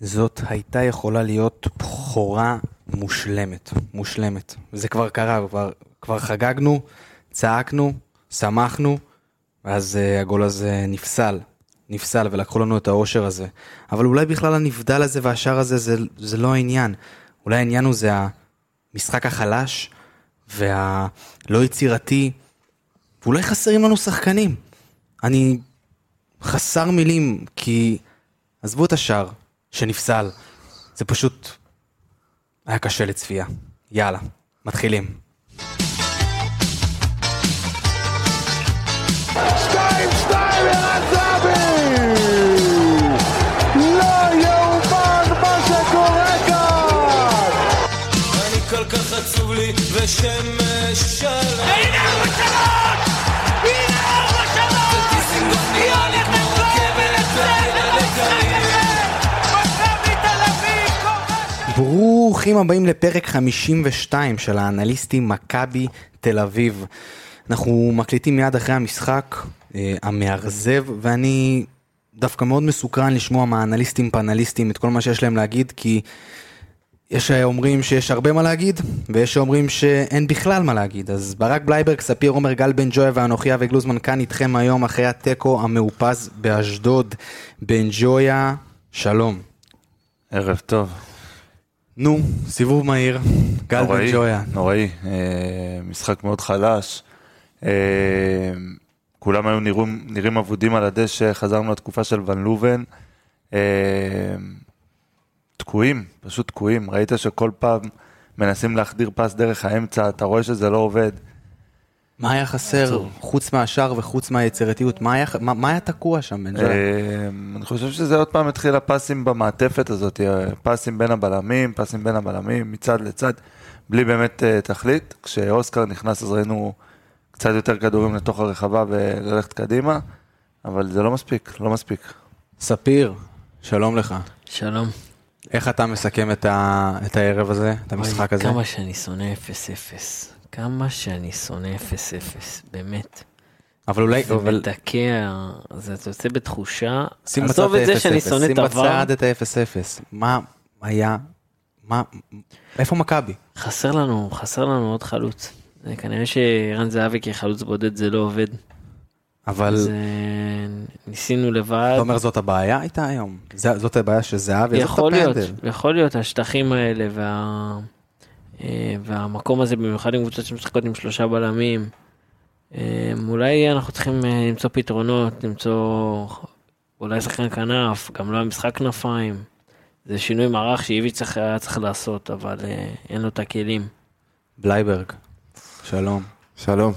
זאת הייתה יכולה להיות בכורה מושלמת, מושלמת. זה כבר קרה, כבר, כבר חגגנו, צעקנו, שמחנו, ואז uh, הגול הזה נפסל. נפסל ולקחו לנו את האושר הזה. אבל אולי בכלל הנבדל הזה והשאר הזה זה, זה לא העניין. אולי העניין הוא זה המשחק החלש והלא יצירתי, ואולי חסרים לנו שחקנים. אני חסר מילים, כי עזבו את השאר שנפסל, זה פשוט היה קשה לצפייה. יאללה, מתחילים. שתיים, שתיים, ערן זהבי! לא יאומן מה שקורה כאן! אני כל כך עצוב לי ושמש שלם הנה ארבע ברוכים הבאים לפרק 52 של האנליסטים מכבי תל אביב. אנחנו מקליטים מיד אחרי המשחק אה, המאכזב, ואני דווקא מאוד מסוקרן לשמוע מהאנליסטים פאנליסטים את כל מה שיש להם להגיד, כי יש שאומרים שיש הרבה מה להגיד, ויש שאומרים שאין בכלל מה להגיד. אז ברק בלייברג, ספיר עומר, גל בן ג'ויה ואנוכי אבי גלוזמן כאן איתכם היום אחרי התיקו המאופז באשדוד. בן ג'ויה, שלום. ערב טוב. נו, סיבוב מהיר, גל בן נוראי, ג'ויה. נוראי. אה, משחק מאוד חלש. אה, כולם היו נראים, נראים אבודים על הדשא, חזרנו לתקופה של ון לובן. אה, תקועים, פשוט תקועים. ראית שכל פעם מנסים להחדיר פס דרך האמצע, אתה רואה שזה לא עובד. מה היה חסר. חוץ מהשאר וחוץ מהיצירתיות? מה היה, מה, מה היה תקוע שם, בן ג'ויה? אה, אני חושב שזה עוד פעם התחיל הפסים במעטפת הזאת, אה, פסים בין הבלמים, פסים בין הבלמים, מצד לצד, בלי באמת אה, תכלית. כשאוסקר נכנס אז ראינו קצת יותר כדורים לתוך הרחבה וללכת קדימה, אבל זה לא מספיק, לא מספיק. ספיר, שלום לך. שלום. איך אתה מסכם את, ה, את הערב הזה, את המשחק אוי, הזה? כמה שאני שונא 0-0. כמה שאני שונא 0-0, באמת. אבל אולי, זה אבל מדכא, זה יוצא בתחושה, שים עזוב את זה שאני ה-0-0, שונא את שים עבר, בצד את ה-0-0. מה היה, מה, איפה מכבי? חסר לנו, חסר לנו עוד חלוץ. זה כנראה שערן זהבי כחלוץ בודד זה לא עובד. אבל אז אה, ניסינו לבד. אתה אומר זאת הבעיה הייתה היום? זאת הבעיה של זהבי? עזוב את יכול להיות. יכול להיות, השטחים האלה וה... אה, והמקום הזה, במיוחד עם קבוצות שמשחקות עם שלושה בלמים, אה, אולי אנחנו צריכים אה, למצוא פתרונות, למצוא אולי שחקן כנף, גם לא המשחק כנפיים. זה שינוי מערך שאיביץ' צריך- היה צריך לעשות, אבל אין לו את הכלים. בלייברג, שלום. שלום.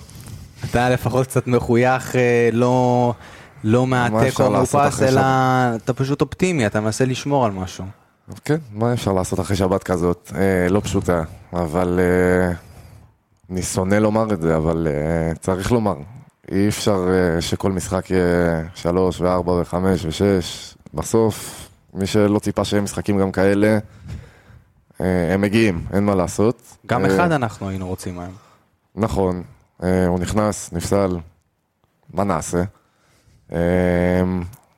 אתה לפחות קצת מחוייך, לא, לא מהתיקו המאופס, אחרי אלא אתה פשוט אופטימי, אתה מנסה לשמור על משהו. כן, מה אפשר לעשות אחרי שבת כזאת? אה, לא פשוטה, אבל אה, אני שונא לומר את זה, אבל אה, צריך לומר. אי אפשר אה, שכל משחק יהיה שלוש וארבע וחמש ושש. בסוף, מי שלא ציפה שיהיה משחקים גם כאלה, אה, הם מגיעים, אין מה לעשות. גם אה, אחד אנחנו היינו רוצים היום. נכון, אה, הוא נכנס, נפסל, מה נעשה? אה,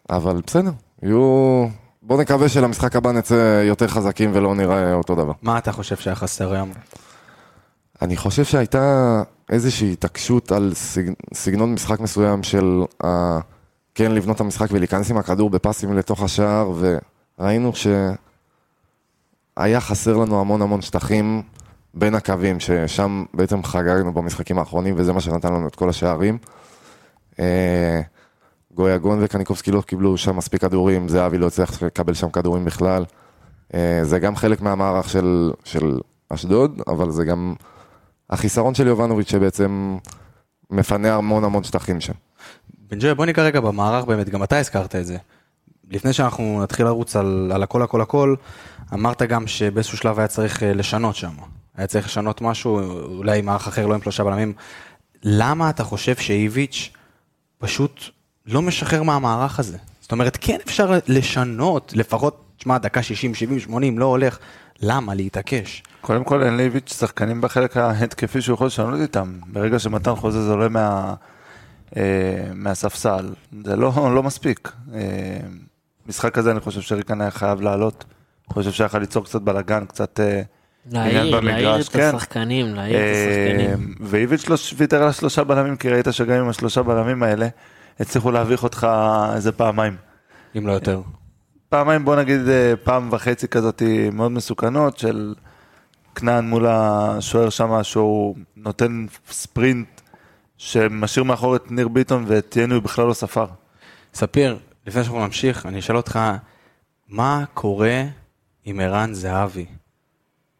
אבל בסדר, יהיו... בוא נקווה שלמשחק הבא נצא יותר חזקים ולא נראה אותו דבר. מה אתה חושב שהיה חסר היום? אני חושב שהייתה איזושהי התעקשות על סג... סגנון משחק מסוים של uh, כן לבנות את המשחק ולהיכנס עם הכדור בפסים לתוך השער, וראינו שהיה חסר לנו המון המון שטחים בין הקווים, ששם בעצם חגגנו במשחקים האחרונים, וזה מה שנתן לנו את כל השערים. גויגון וקניקובסקי לא קיבלו שם מספיק כדורים, זהבי לא הצליח לקבל שם כדורים בכלל. Uh, זה גם חלק מהמערך של, של אשדוד, אבל זה גם החיסרון של יובנוביץ' שבעצם מפנה המון המון שטחים שם. בן ג'וי, בוא ניכר רגע במערך באמת, גם אתה הזכרת את זה. לפני שאנחנו נתחיל לרוץ על, על הכל הכל הכל, אמרת גם שבאיזשהו שלב היה צריך אה, לשנות שם. היה צריך לשנות משהו, אולי מערך אחר לא עם שלושה בלמים. למה אתה חושב שאיביץ' פשוט לא משחרר מהמערך הזה? זאת אומרת, כן אפשר לשנות, לפחות, תשמע, דקה 60, 70, 80, לא הולך. למה להתעקש? קודם כל אין לאיביץ' שחקנים בחלק ההתקפי שהוא יכול לשנות איתם. ברגע שמתן חוזה זה עולה מה, אה, מהספסל, זה לא, לא מספיק. אה, משחק כזה אני חושב שריקן היה חייב לעלות. אני חושב שהיה יכול ליצור קצת בלאגן, קצת אה, עניין להעיר, להעיר את כן. השחקנים, להעיר את אה, השחקנים. ואיביץ' לא ויתר על השלושה בלמים, כי ראית שגם עם השלושה בלמים האלה, הצליחו להביך אותך איזה פעמיים. אם לא יותר. פעמיים, בוא נגיד אה, פעם וחצי כזאת מאוד מסוכנות של כנען מול השוער שם, שהוא נותן ספרינט שמשאיר מאחור את ניר ביטון ואת ינו הוא בכלל לא ספר. ספיר, לפני שאנחנו נמשיך, אני אשאל אותך, מה קורה עם ערן זהבי?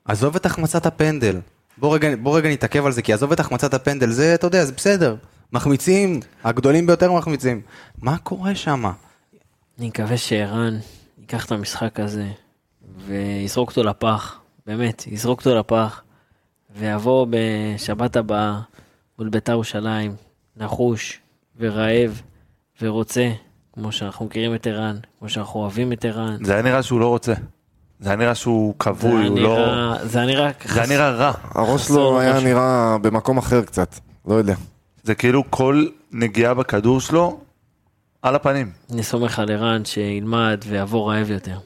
עזוב את החמצת הפנדל. בוא רגע, בוא רגע נתעכב על זה, כי עזוב את החמצת הפנדל, זה, אתה יודע, זה בסדר. מחמיצים, הגדולים ביותר מחמיצים. מה קורה שם? אני מקווה שערן ייקח את המשחק הזה ויזרוק אותו לפח, באמת, יזרוק אותו לפח, ויבוא בשבת הבאה מול בית"ר ירושלים, נחוש ורעב ורוצה, כמו שאנחנו מכירים את ערן, כמו שאנחנו אוהבים את ערן. זה היה נראה שהוא לא רוצה. זה היה נראה שהוא כבוי, הוא לא... זה היה נראה זה היה נראה רע. הראש שלו היה. נראה במקום אחר קצת, לא יודע. זה כאילו כל נגיעה בכדור שלו על הפנים. אני סומך על ערן שילמד ויעבור רעב יותר.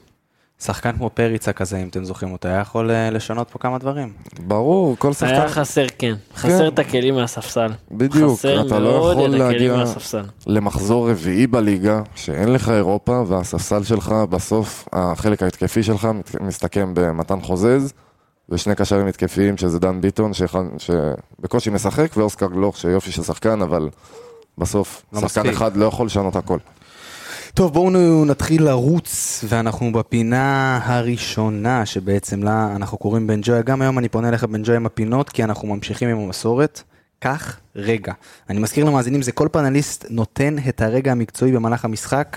שחקן כמו פריצה כזה, אם אתם זוכרים אותו, היה יכול אה, לשנות פה כמה דברים. ברור, כל שחקן, היה חסר, כן, חסר את הכלים מהספסל. בדיוק, חסר אתה לא יכול להגיע- מהספסל. למחזור רביעי בליגה, שאין לך אירופה, והספסל שלך, בסוף החלק ההתקפי שלך מסתכם במתן חוזז, ושני קשרים התקפיים, שזה דן ביטון, שאחד- שבקושי משחק, ואוסקר גלוך, שיופי של שחקן, אבל בסוף לא שחקן מספיק. אחד לא יכול לשנות הכל. טוב, בואו נתחיל לרוץ, ואנחנו בפינה הראשונה שבעצם לה אנחנו קוראים בן ג'ויה. גם היום אני פונה אליך בן ג'ויה עם הפינות, כי אנחנו ממשיכים עם המסורת. קח רגע. אני מזכיר למאזינים, זה כל פאנליסט נותן את הרגע המקצועי במהלך המשחק.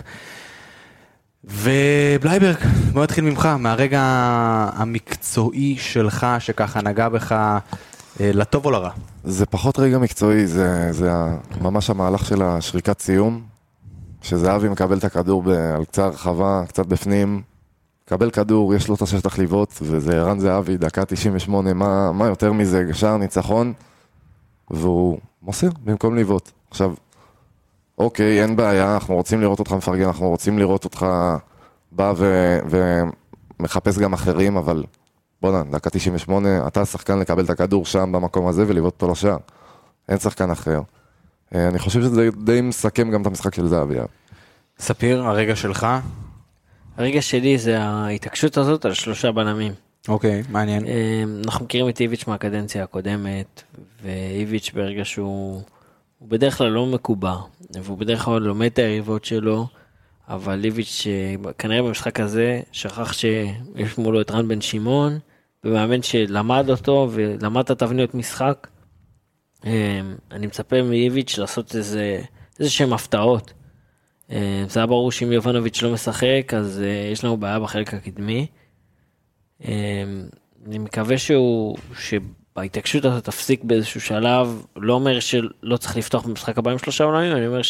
ובלייברג, בוא נתחיל ממך, מהרגע המקצועי שלך, שככה נגע בך אה, לטוב או לרע. זה פחות רגע מקצועי, זה, זה ממש המהלך של השריקת סיום, שזהבי מקבל את הכדור על קצה הרחבה, קצת בפנים, מקבל כדור, יש לו את השטח לבעוט, וזה ערן זהבי, דקה 98, מה, מה יותר מזה, שער ניצחון, והוא מוסר במקום לבעוט. עכשיו, אוקיי, אין בעיה, אנחנו רוצים לראות אותך מפרגן, אנחנו רוצים לראות אותך בא ו- ומחפש גם אחרים, אבל בואנה, דקה 98, אתה השחקן לקבל את הכדור שם במקום הזה ולבעוט אותו לשער. אין שחקן אחר. אה, אני חושב שזה די מסכם גם את המשחק של זהבי. ספיר, הרגע שלך. הרגע שלי זה ההתעקשות הזאת על שלושה בלמים. אוקיי, מעניין. אה, אנחנו מכירים את איביץ' מהקדנציה הקודמת, ואיביץ' ברגע שהוא... הוא בדרך כלל לא מקובע, והוא בדרך כלל לומד את היריבות שלו, אבל איביץ' אה, כנראה במשחק הזה שכח שיש מולו את רן בן שמעון, ומאמן שלמד אותו ולמד את התבניות משחק. אה, אני מצפה מאיביץ' לעשות איזה, איזה שהם הפתעות. אה, זה היה ברור שאם יובנוביץ' לא משחק, אז יש לנו בעיה בחלק הקדמי. אני מקווה שהוא, שבהתעקשות הזאת תפסיק באיזשהו שלב, לא אומר שלא צריך לפתוח במשחק הבא עם שלושה עולמים, אני אומר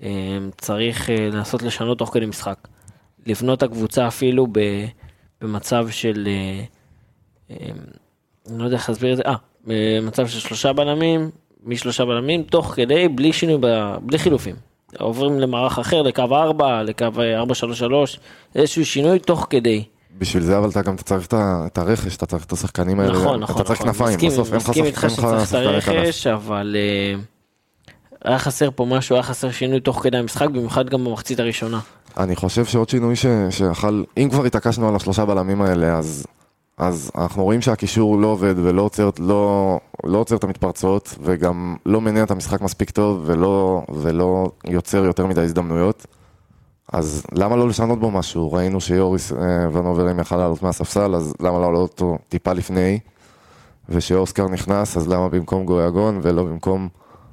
שצריך לנסות לשנות תוך כדי משחק. לבנות את הקבוצה אפילו במצב של, אה, אמ, אני לא יודע איך להסביר את זה, אה, במצב של שלושה בלמים, משלושה בלמים, תוך כדי, בלי שינוי, בלי חילופים. עוברים למערך אחר, לקו 4, לקו 4-3-3, איזשהו שינוי תוך כדי. בשביל זה אבל אתה גם צריך את הרכש, אתה צריך את השחקנים האלה, נכון, נכון, אתה צריך נכון. כנפיים, מסכים, בסוף אין לך מסכים איתך שחק- אין לך שצריך את. הרכש, אבל אה, היה חסר פה משהו, היה חסר שינוי תוך כדי המשחק, במיוחד גם במחצית הראשונה. אני חושב שעוד שינוי ש- שיכל, אם כבר התעקשנו על השלושה בלמים האלה, אז, אז אנחנו רואים שהקישור לא עובד ולא עוצר, לא, לא עוצר את המתפרצות, וגם לא מניע את המשחק מספיק טוב, ולא, ולא יוצר יותר מדי הזדמנויות. אז למה לא לשנות בו משהו? ראינו שיוריס אה, ונוברים יכל לעלות מהספסל, אז למה לא לעלות אותו טיפה לפני? ושאוסקר נכנס, אז למה במקום גויגון ולא במקום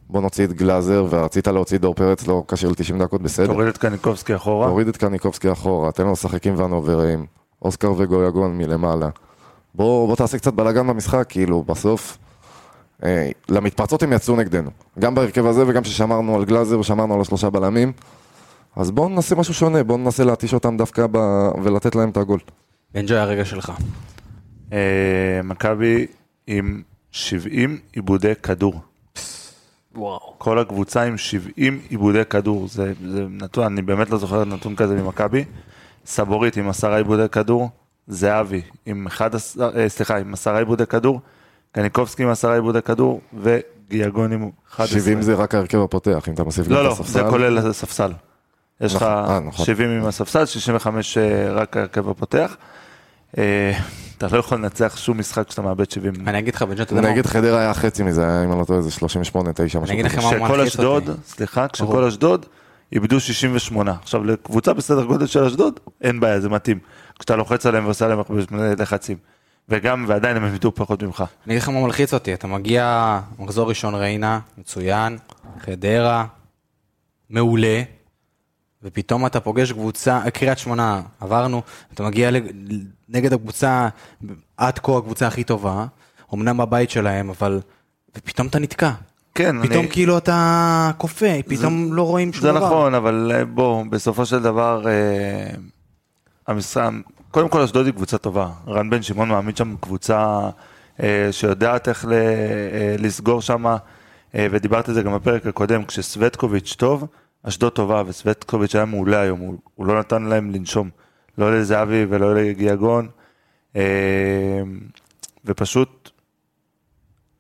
בוא נוציא את גלאזר, ורצית להוציא את דור פרץ, לא כשיר ל-90 דקות, בסדר. תוריד את קניקובסקי אחורה. תוריד את קניקובסקי אחורה, תן לו לשחק עם ונוברים, אוסקר וגויגון מלמעלה. בוא, בוא תעשה קצת בלאגן במשחק, כאילו, בסוף, אה, למתפרצות הם יצאו נגדנו. גם בהרכב הזה וגם כששמרנו על גלאזר ושמרנו על השלושה בלמים. אז בואו ננסה משהו שונה, בואו ננסה להתיש אותם דווקא ב... ולתת להם את הגול. בן ג'ויה, הרגע שלך. אה, מכבי עם 70 עיבודי כדור. וואו. כל הקבוצה עם 70 עיבודי כדור, זה, זה נתון, אני באמת לא זוכר נתון כזה ממכבי. סבורית עם עשרה עיבודי כדור, זהבי עם 11, אה, סליחה, עם עשרה עיבודי כדור, קניקובסקי עם עשרה עיבודי כדור, וגיאגון עם 11. 70 זה רק ההרכב הפותח, אם אתה מוסיף גם לא, את לא, הספסל. זה כולל הספסל. יש לך נכון, אה, נכון. 70 עם הספסל, 65 אה, רק ההרכב הפותח. אה, אתה לא יכול לנצח שום משחק כשאתה מאבד 70. אני אגיד לך, יודע מה? נגד חדרה היה חצי מזה, אם אני לא טועה, זה 38, 9, משהו אגיד כזה. לכם מה כשכל מלחיץ אשדוד, אותי. סליחה, כשכל. אשדוד איבדו 68. עכשיו, לקבוצה בסדר גודל של אשדוד, אין בעיה, זה מתאים. כשאתה לוחץ עליהם ועושה להם לחצים. וגם, ועדיין הם איבדו פחות ממך. אני אגיד לך מה מלחיץ אותי, אתה מגיע, מחזור ראשון ריינה, מצוין, חדרה, מעולה, ופתאום אתה פוגש קבוצה, קריית שמונה, עברנו, אתה מגיע נגד הקבוצה, עד כה הקבוצה הכי טובה, אמנם בבית שלהם, אבל, ופתאום אתה נתקע. כן, פתאום אני... כאילו אתה כופה, פתאום לא רואים שום זה דבר. נכון, אבל אה, בוא, בסופו של דבר, אה, המשרה, קודם כל אשדוד היא קבוצה טובה. רן בן שמעון מעמיד שם קבוצה אה, שיודעת איך ל, אה, לסגור שם, אה, ודיברתי על זה גם בפרק הקודם, כשסווטקוביץ' טוב, אשדוד טובה, וסווטקוביץ' היה מעולה היום, הוא, הוא לא נתן להם לנשום, לא לזהבי ולא לגיאגון, אה, ופשוט,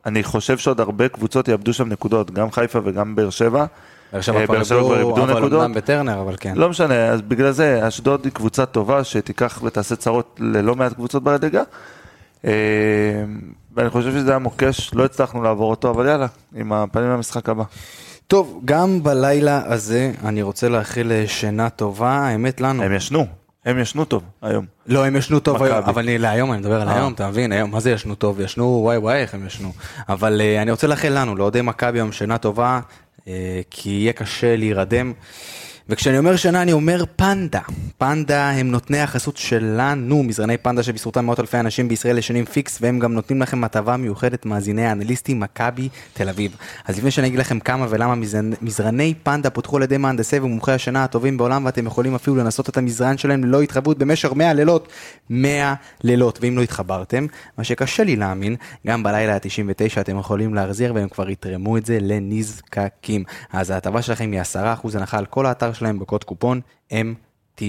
אני חושב שעוד הרבה קבוצות יאבדו שם נקודות, גם חיפה וגם באר שבע. באר שבע אה, כבר באר שבע כבר איבדו, איבדו אבל נקודות. אומנם בטרנר, אבל כן. לא משנה, אז בגלל זה, אשדוד היא קבוצה טובה שתיקח ותעשה צרות ללא מעט קבוצות בליגה. אה, ואני חושב שזה היה מוקש, לא הצלחנו לעבור אותו, אבל יאללה, עם הפנים למשחק הבא. טוב, גם בלילה הזה אני רוצה לאחל אה, שינה טובה, האמת לנו. הם ישנו, הם ישנו טוב היום. לא, הם ישנו טוב מכבי. היום, אבל אני, להיום, אני מדבר על אה. היום, אתה מבין? היום, מה זה ישנו טוב? ישנו, וואי וואי, איך הם ישנו. אבל uh, אני רוצה לאחל לנו, לאוהדי מכבי היום שינה טובה, uh, כי יהיה קשה להירדם. וכשאני אומר שנה, אני אומר פנדה. פנדה הם נותני החסות שלנו, מזרני פנדה שבזכותם מאות אלפי אנשים בישראל ישנים פיקס, והם גם נותנים לכם הטבה מיוחדת מאזיני האנליסטים מכבי תל אביב. אז לפני שאני אגיד לכם כמה ולמה מזרני, פנדה פותחו על ידי מהנדסי ומומחי השינה הטובים בעולם, ואתם יכולים אפילו לנסות את המזרן שלהם ללא התחייבות במשך 100 לילות. 100 לילות, ואם לא התחברתם, מה שקשה לי להאמין, גם בלילה ה-99 אתם יכולים להחזיר והם כבר יתרמו את זה לנזקקים. אז ההטבה שלכם היא 10% הנחה על כל האתר שלהם בקוד קופון MTA.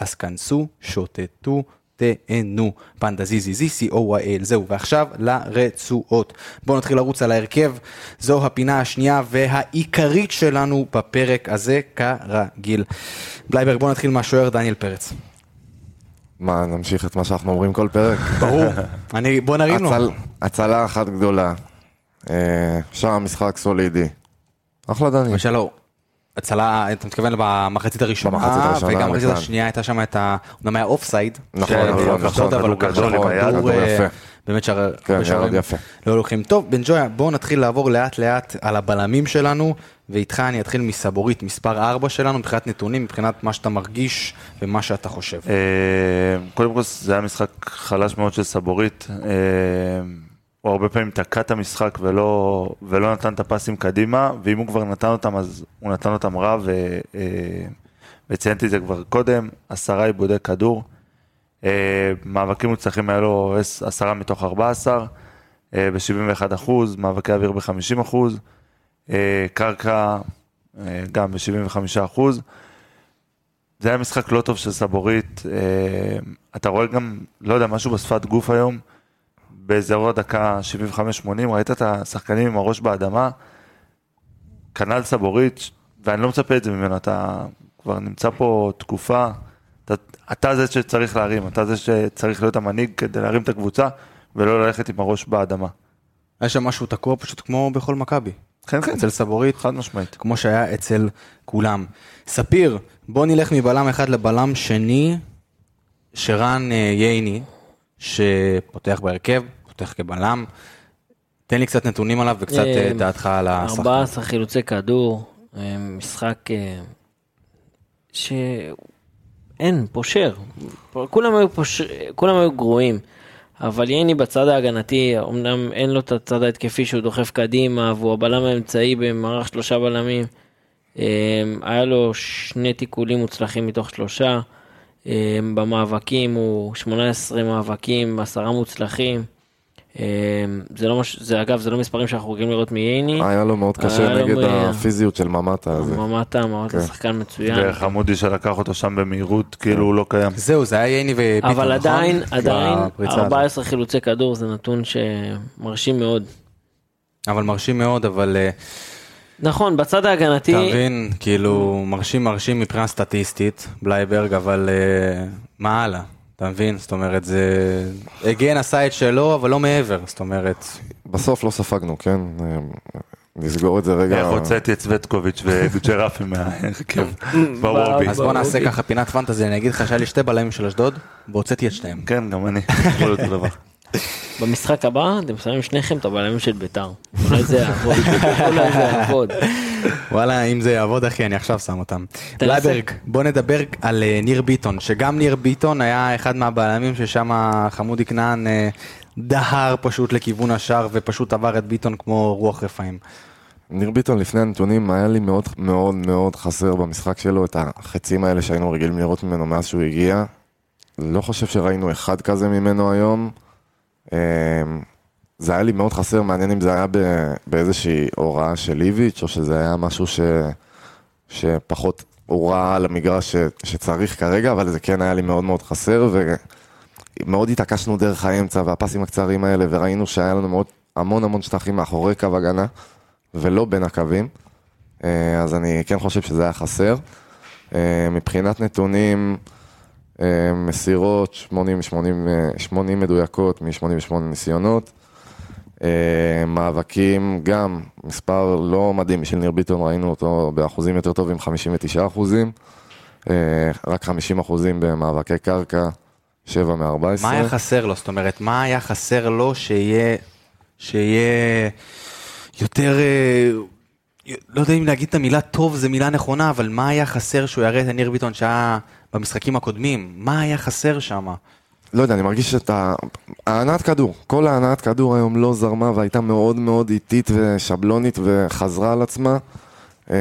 אז כנסו, שוטטו. תהנו, פנדה זי זי זי סי או וואי אל, זהו, ועכשיו לרצועות. בואו נתחיל לרוץ על ההרכב, זו הפינה השנייה והעיקרית שלנו בפרק הזה, כרגיל. בלייברג, בואו נתחיל מהשוער דניאל פרץ. מה, נמשיך את מה שאנחנו אומרים כל פרק? ברור, אני, בוא נרים לו. הצל- הצלה אחת גדולה. אה, שם משחק סולידי. אחלה דני. ושלום. הצלה, אתה מתכוון במחצית הראשונה, במחצית הראשונה, וגם במחצית. השנייה הייתה שם את ה... אומנם היה offside. נכון, נכון, נכון. אבל הוא גדול עם היד, כדור, כדור אה, יפה. באמת שהר- כן, שערים יפה. לא לוקחים. טוב, בן ג'ויה, בואו נתחיל לעבור לאט לאט על הבלמים שלנו, ואיתך אני אתחיל מסבורית, מספר 4 שלנו, מבחינת נתונים, מבחינת מה שאתה מרגיש ומה שאתה חושב. אה, קודם כל זה היה משחק חלש מאוד של סבורית. אה, הוא הרבה פעמים תקע את המשחק ולא, ולא נתן את הפסים קדימה, ואם הוא כבר נתן אותם אז הוא נתן אותם רע, ו, אה, וציינתי את זה כבר קודם, עשרה עיבודי כדור. אה, מאבקים מוצלחים היה לו עש- עשרה מתוך 14, ב-71 אחוז, מאבקי אוויר ב-50 אחוז, אה, קרקע אה, גם ב-75 אחוז. זה היה משחק לא טוב של סבורית, אה, אתה רואה גם, לא יודע, משהו בשפת גוף היום, באזור הדקה 75-80, ראית את השחקנים עם הראש באדמה, כנ"ל סבורית, ואני לא מצפה את זה ממנו, אתה כבר נמצא פה תקופה, אתה, אתה זה שצריך להרים, אתה זה שצריך להיות המנהיג כדי להרים את הקבוצה, ולא ללכת עם הראש באדמה. היה שם משהו תקוע פשוט כמו בכל מכבי. כן, כן, אצל סבורית, חד משמעית. כמו שהיה אצל כולם. ספיר, בוא נלך מבלם אחד לבלם שני, שרן אה, ייני, שפותח בהרכב, פותח כבלם. תן לי קצת נתונים עליו וקצת אה, אה, דעתך על השחקן. 14 חילוצי כדור, אה, משחק שאין, פושר. כולם היו, פושר, כולם היו גרועים, אבל ייני בצד ההגנתי, אמנם אין לו את הצד ההתקפי שהוא דוחף קדימה, והוא הבלם האמצעי במערך שלושה בלמים. היה לו שני תיקולים מוצלחים מתוך שלושה. במאבקים הוא 18 מאבקים, עשרה מוצלחים. אה, זה לא מש... זה אגב, זה לא מספרים שאנחנו רגילים לראות מייני. היה לו מאוד קשה היה לו נגד מ- הפיזיות של ממטה הזה. ממטה, ממטה כן. שחקן מצוין. וחמודי שלקח אותו שם במהירות, כאילו הוא לא קיים. זהו, זה היה ייני וביטון, נכון? אבל עדיין, עדיין, בפריצה הזאת. 14 חילוצי כדור זה נתון שמרשים מאוד. אבל מרשים מאוד, אבל אה, נכון, בצד ההגנתי, אתה מבין, כאילו, מרשים מרשים מבחינה סטטיסטית, בלייברג, אבל אה, מה הלאה? אתה מבין? זאת אומרת, זה... הגן עשה את שלו, אבל לא מעבר, זאת אומרת, בסוף לא ספגנו, כן? אה, נסגור את זה רגע. איך הוצאתי את סווטקוביץ' וג'רפי מהרכב בוורבי. אז בוא נעשה ככה פינת פנטזי, אני אגיד לך שהיה לי שתי בלמים של אשדוד, והוצאתי את שניהם. כן, גם אני. במשחק הבא אתם שמים שניכם את הבלמים של ביתר. אולי זה יעבוד, אולי זה יעבוד. וואלה, אם זה יעבוד אחי, אני עכשיו שם אותם. בלייברג, בוא נדבר על אה, ניר ביטון, שגם ניר ביטון היה אחד מהבלמים ששם חמודי כנען אה, דהר פשוט לכיוון השער ופשוט עבר את ביטון כמו רוח רפאים. ניר ביטון לפני הנתונים היה לי מאוד מאוד מאוד חסר במשחק שלו את החצים האלה שהיינו רגילים לראות ממנו מאז שהוא הגיע. לא חושב שראינו אחד כזה ממנו היום. אמ, זה היה לי מאוד חסר, מעניין אם זה היה באיזושהי הוראה של איביץ' או שזה היה משהו ש, שפחות הוא ראה על המגרש ש, שצריך כרגע, אבל זה כן היה לי מאוד מאוד חסר ומאוד התעקשנו דרך האמצע והפסים הקצרים האלה וראינו שהיה לנו מאוד, המון המון שטחים מאחורי קו הגנה. ולא בין הקווים, אה, אז אני כן חושב שזה היה חסר. אה, מבחינת נתונים, מסירות 80, 80, אה, 80 מדויקות מ-88 ניסיונות. אה, מאבקים, גם מספר לא מדהים בשביל ניר ביטון, ראינו אותו באחוזים יותר טובים, 59 אחוזים. אה, רק 50 אחוזים במאבקי קרקע, 7 מ-14. מה היה חסר לו? זאת אומרת, מה היה חסר לו שיהיה, שיהיה יותר, אה, לא יודע אם להגיד את המילה טוב זה מילה נכונה, אבל מה היה חסר שהוא יראה את ניר ביטון שהיה במשחקים הקודמים? מה היה חסר שם? לא יודע, אני מרגיש את ה- ההנעת כדור, כל ההנעת כדור היום לא זרמה והייתה מאוד מאוד איטית ושבלונית וחזרה על עצמה. אמ,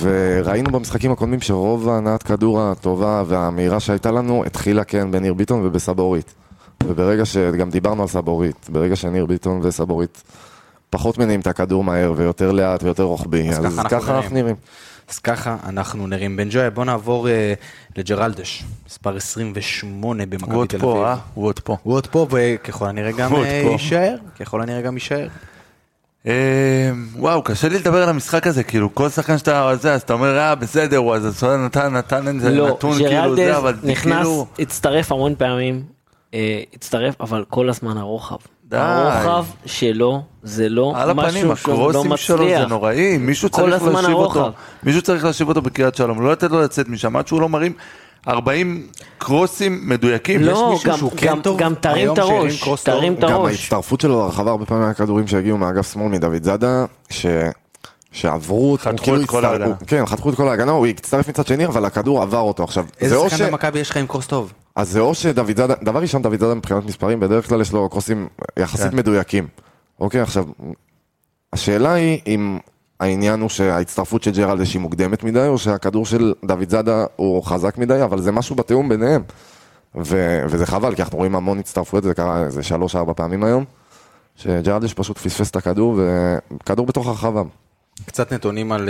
וראינו במשחקים הקודמים שרוב ההנעת כדור הטובה והמהירה שהייתה לנו התחילה כן בניר ביטון ובסבורית. וברגע שגם דיברנו על סבורית, ברגע שניר ביטון וסבורית פחות מניעים את הכדור מהר ויותר לאט ויותר רוחבי, אז אז, ככה אנחנו ככה אנחנו נראים. אז ככה אנחנו נראים. בן ג'וי, בוא נעבור אה, לג'רלדש, מספר 28 במכבי הוא עוד תל אביב. פה, אה? הוא עוד פה. הוא עוד פה, וככל הנראה גם הוא עוד אה. יישאר. ככל הנראה גם יישאר. אה, וואו, קשה לי לדבר על המשחק הזה, כאילו, כל שחקן שאתה זה, אז אתה אומר, אה, בסדר, הוא אז אתה נתן, נתן איזה לא, נתון, כאילו, זה, אבל ג'רלדז נכנס, כאילו, הצטרף המון פעמים, הצטרף, אבל כל הזמן הרוחב. די. הרוחב שלו זה לא על הפנים, משהו שהוא לא הקרוסים שלו זה מצליח. נוראי, מישהו כל צריך להשיב אותו. מישהו צריך להשיב אותו בקריית שלום, לא לתת לו לצאת משם, עד שהוא לא מרים 40 קרוסים מדויקים, יש לא, מישהו גם- שהוא כן גם- טוב גם תרים את הראש? תרים את גם הראש. ההצטרפות שלו לרחבה הרבה פעמים מהכדורים שהגיעו מאגף שמאל מדוד זאדה, ש... שעברו אותו, חתכו כאילו את כל ההגנה. כן, חתכו את כל ההגנה, הוא הצטרף מצד שני, אבל הכדור עבר אותו עכשיו. זה איזה. שחקן במכבי יש לך עם קרוס טוב? אז זה או שדוד זאדה, דבר ראשון, דוד זאדה מבחינת מספרים, בדרך כלל יש לו קרוסים יחסית כן. מדויקים. אוקיי, עכשיו, השאלה היא אם העניין הוא שההצטרפות של ג'רלדש היא מוקדמת מדי, או שהכדור של דוד זאדה הוא חזק מדי, אבל זה משהו בתיאום ביניהם. ו- וזה חבל, כי אנחנו רואים המון הצטרפויות, זה קרה איזה שלוש-ארבע פעמים היום, שג'רלדש פשוט פספס את הכדור, וכדור בתוך הרחבה. קצת נתונים על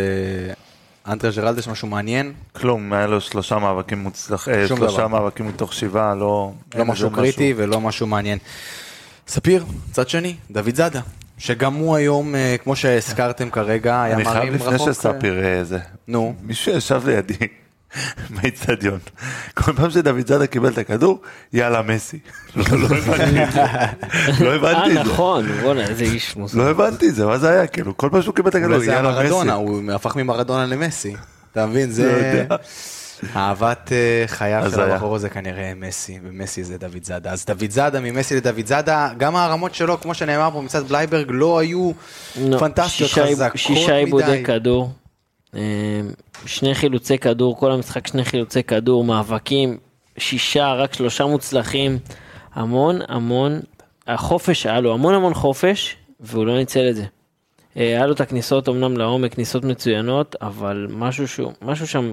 אה, אנטרה ג'רלדש, משהו מעניין. כלום, היה לו שלושה מאבקים מוצלחים, שום שלושה. מאבקים מתוך שבעה, לא... לא משהו קריטי ולא משהו מעניין. ספיר, צד שני, דוד זאדה, שגם הוא היום, אה, כמו שהזכרתם כרגע, היה אני מרים חייב לפני רחוק. שספיר אה, זה. נו. מישהו ישב לידי באיצטדיון. כל פעם שדוד זאדה קיבל את הכדור, יאללה מסי. לא לא הבנתי את זה. לא אה, הבנתי את זה. נכון, בוא'נה, איזה איש מוזר. לא הבנתי את זה, מה זה היה? כאילו, כל פעם שהוא קיבל את הכדור, לא, זה יאללה מרדונה, מסי. הוא הפך ממרדונה למסי. אתה מבין? לא זה... יודע. אהבת אה, חייו של. הבחור הזה כנראה מסי, ומסי זה דוד זאדה. אז דוד זאדה, ממסי לדוד זאדה, גם הרמות שלו, כמו שנאמר פה מצד בלייברג, לא היו לא, פנטסטיות, חזקות שישה עיבודי מדי. כדור, שני חילוצי כדור, כל המשחק שני חילוצי כדור, מאבקים, שישה, רק שלושה מוצלחים, המון המון, החופש היה לו המון המון חופש, והוא לא ניצל את זה. אה, היה לו את הכניסות אמנם לעומק, כניסות מצוינות, אבל משהו שהוא, משהו שם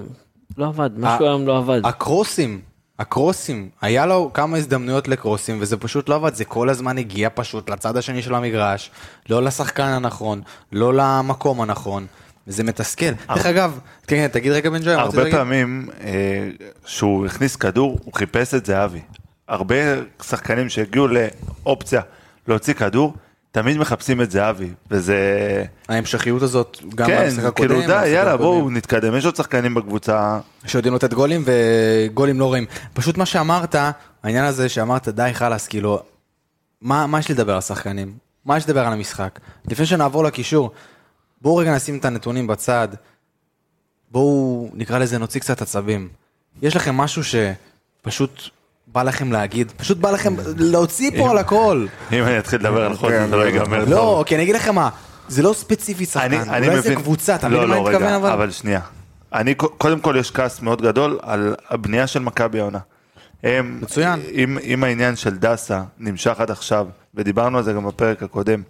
לא עבד, משהו היום לא עבד. הקרוסים הקרוסים, היה לו כמה הזדמנויות לקרוסים וזה פשוט לא עבד, זה כל הזמן הגיע פשוט לצד השני של המגרש, לא לשחקן הנכון, לא למקום הנכון, וזה מתסכל. דרך אגב, כן, כן, תגיד רגע בן ג'וי, הרבה? פעמים אה, שהוא הכניס כדור, הוא חיפש את זהבי. הרבה שחקנים שהגיעו לאופציה להוציא כדור, תמיד מחפשים את זהבי, וזה... ההמשכיות הזאת, גם כן, במשחק הקודם, כאילו די, יאללה. בואו נתקדם, יש עוד שחקנים בקבוצה. שיודעים לתת גולים וגולים לא רעים. פשוט מה שאמרת, העניין הזה שאמרת די חלאס, כאילו, מה, מה יש לדבר על שחקנים? מה יש לדבר על המשחק? לפני שנעבור לקישור, בואו רגע נשים את הנתונים בצד, בואו נקרא לזה נוציא קצת עצבים. יש לכם משהו שפשוט בא לכם להגיד, פשוט בא לכם להוציא פה על הכל. אם אני אתחיל לדבר על חודש, זה לא ייגמר לא. כי אני אגיד לכם מה, זה לא ספציפי אני, שחקן, אני אולי זה קבוצה, אתה לא, מבין מה אני לא, מתכוון רגע, אבל? אבל שנייה. אני, קודם כל יש כעס מאוד גדול על הבנייה של מכבי העונה. מצוין. אם, אם העניין של דסה נמשך עד עכשיו, ודיברנו על זה גם בפרק הקודם,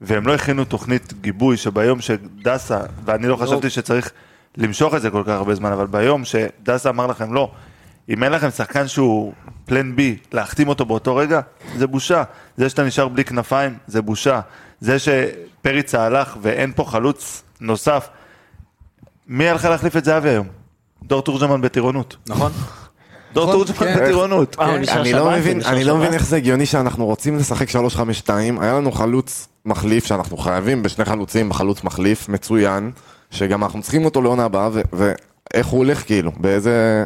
והם לא הכינו תוכנית גיבוי שביום שדסה, ואני לא חשבתי שצריך למשוך את זה כל כך הרבה זמן, אבל ביום שדסה אמר לכם לא, אם אין לכם שחקן שהוא פלן בי, להחתים אותו באותו רגע, זה בושה. זה שאתה נשאר בלי כנפיים, זה בושה. זה שפריצה הלך ואין פה חלוץ נוסף, מי הלך להחליף את זהבי היום? דור תורג'מן בטירונות. נכון? דור נכון, תורג'מן כן. בטירונות. נשאר אני לא מבין, לא. מבין איך זה הגיוני שאנחנו רוצים לשחק 3-5-2, היה לנו חלוץ מחליף שאנחנו חייבים בשני חלוצים, חלוץ מחליף מצוין, שגם אנחנו צריכים אותו לעונה הבאה, ו- ואיך הוא הולך כאילו, באיזה...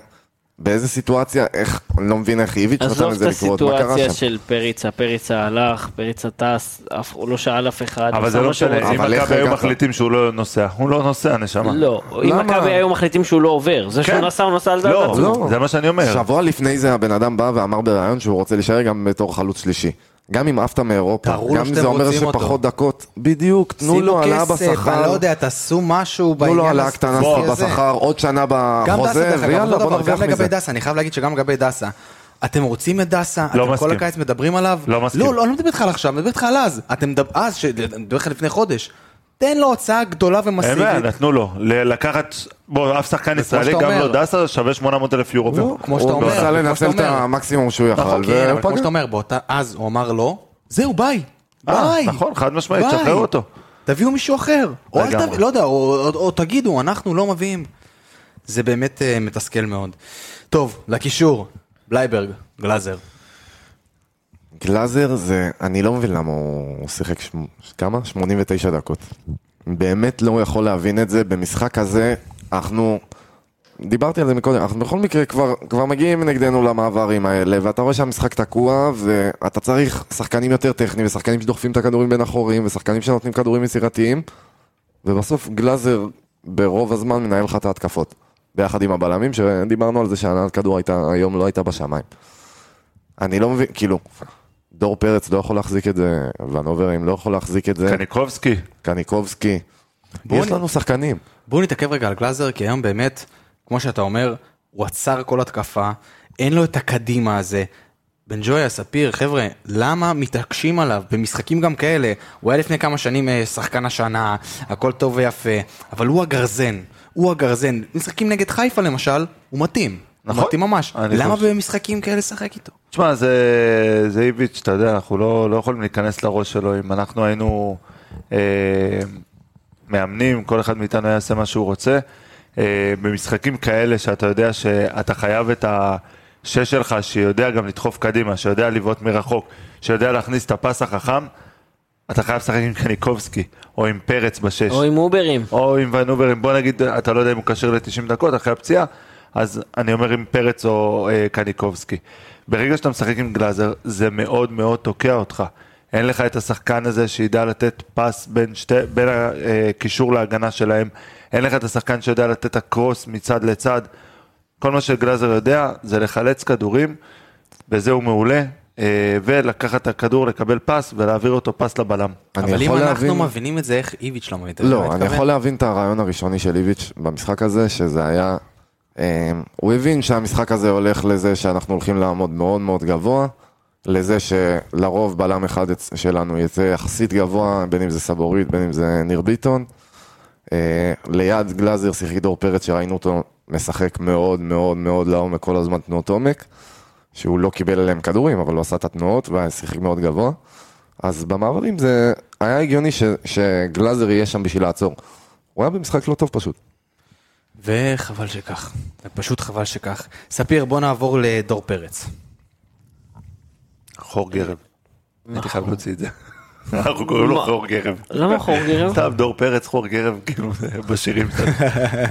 באיזה סיטואציה, איך, אני לא מבין איך איביץ' נתן עזוב לזה את לקרות, מה קרה הסיטואציה שם? של פריצה, פריצה הלך, פריצה טס, אף- הוא לא שאל אף אחד. אבל זה לא משנה. אם מכבי היו? מחליטים שהוא לא נוסע, הוא לא נוסע, נשמה. לא, אם? מכבי היו מחליטים שהוא לא עובר, זה שהוא כן. נסע, הוא נסע על דעת לא, עצמו. זה מה שאני אומר. שבוע לפני זה הבן אדם בא ואמר בריאיון שהוא רוצה להישאר גם בתור חלוץ שלישי. גם אם עפת מאירופה, גם אם זה אומר רוצים אותו. שפחות דקות, בדיוק, תנו לו העלאה שימו כסף, אני בשכר, לא יודע, תעשו משהו בעניין תנו לו העלאה קטנה הזה. בשכר, עוד שנה בחוזה, ויאללה בוא נרוויח גם לגבי מזה. דסה, אני חייב להגיד שגם לגבי דסה. אתם רוצים את דסה? לא אתם כל מסכים. הקיץ מדברים עליו? לא מסכים. לא, לא, אני לא מדבר איתך על עכשיו, אני מדבר איתך על אז. אתם מדבר, אז, ש- אני מדבר איתך לפני חודש. תן לו הוצאה גדולה אין בעיה, ומסיבית. נתנו לו. לקחת, בוא, אף שחקן ישראלי, גם. לא דסה, שווה 800 אלף יורו. לא, כמו שאתה הוא אומר, ניסה כמו לנצל את. המקסימום שהוא יכל, נכון, כן, אבל והוא כמו. שאתה אומר, אז הוא אמר לא, זהו, ביי. אה, ביי. נכון, חד משמעית, ביי. שחרר אותו. תביאו מישהו אחר. או אל לגמרי. תביא, לא יודע, או, תגידו, אנחנו לא מביאים. זה באמת אה, מתסכל מאוד. טוב, לקישור, בלייברג, גלאזר. גלאזר זה, אני לא מבין למה הוא שיחק שמ- כמה? 89 דקות. באמת לא יכול להבין את זה, במשחק הזה אנחנו, דיברתי על זה מקודם, אנחנו בכל מקרה כבר, כבר מגיעים נגדנו למעברים האלה, ואתה רואה שהמשחק תקוע, ואתה צריך שחקנים יותר טכניים, ושחקנים שדוחפים את הכדורים בין החורים, ושחקנים שנותנים כדורים יצירתיים, ובסוף גלאזר ברוב הזמן מנהל לך את ההתקפות. ביחד עם הבלמים, שדיברנו על זה שהנעת כדור הייתה, היום לא הייתה בשמיים. אני לא מבין, כאילו, דור פרץ לא יכול להחזיק את זה, ונוברים לא יכול להחזיק את זה, קניקובסקי. קניקובסקי. יש נ- לנו שחקנים. בואו נתעכב רגע על גלאזר, כי היום באמת, כמו שאתה אומר, הוא עצר כל התקפה, אין לו את הקדימה הזה. בן ג'ויה, ספיר, חבר'ה, למה מתעקשים עליו במשחקים גם כאלה? הוא היה לפני כמה שנים אה, שחקן השנה, הכל טוב ויפה, אבל הוא הגרזן, הוא הגרזן. משחקים נגד חיפה למשל, הוא מתאים. נכון. מתאים ממש. למה חושב- במשחקים כאלה לשחק איתו? תשמע, זה, זה איביץ', אתה יודע, אנחנו לא, לא יכולים להיכנס לראש שלו. אם אנחנו היינו אה, מאמנים, כל אחד מאיתנו היה עושה מה שהוא רוצה. אה, במשחקים כאלה שאתה יודע שאתה חייב את השש שלך, שיודע גם לדחוף קדימה, שיודע לבעוט מרחוק, שיודע להכניס את הפס החכם, אתה חייב לשחק עם קניקובסקי, או עם פרץ בשש. או עם אוברים. או עם ונוברים, בוא נגיד, אתה לא יודע אם הוא כשיר ל-90 דקות אחרי הפציעה, אז אני אומר עם פרץ או אה, קניקובסקי. ברגע שאתה משחק עם גלאזר, זה מאוד מאוד תוקע אותך. אין לך את השחקן הזה שידע לתת פס בין, שתי, בין הקישור להגנה שלהם, אין לך את השחקן שיודע לתת את הקרוס מצד לצד. כל מה שגלאזר יודע זה לחלץ כדורים, וזה הוא מעולה, אה, ולקחת את הכדור, לקבל פס ולהעביר אותו פס לבלם. אבל אם יכול אנחנו להבין... מבינים את זה, איך איביץ' לא מבין? אתה יודע לא, אני? יכול להבין את הרעיון הראשוני של איביץ' במשחק הזה, שזה היה... אה, הוא הבין שהמשחק הזה הולך לזה שאנחנו הולכים לעמוד מאוד מאוד גבוה, לזה שלרוב בלם אחד שלנו יצא יחסית גבוה, בין אם זה סבורית, בין אם זה ניר ביטון. אה, ליד גלאזר שיחק דור פרץ שראינו אותו משחק מאוד מאוד מאוד לעומק כל הזמן תנועות עומק, שהוא לא קיבל עליהם כדורים, אבל הוא עשה את התנועות ושיחק מאוד גבוה. אז במעברים זה היה הגיוני ש, שגלאזר יהיה שם בשביל לעצור. הוא היה במשחק לא טוב פשוט. וחבל שכך, פשוט חבל שכך. ספיר, בוא נעבור לדור פרץ. חור גרב. הייתי חייב להוציא את זה. אנחנו קוראים לו? חור גרב. למה חור גרב? סתם דור פרץ חור גרב כאילו בשירים שלנו.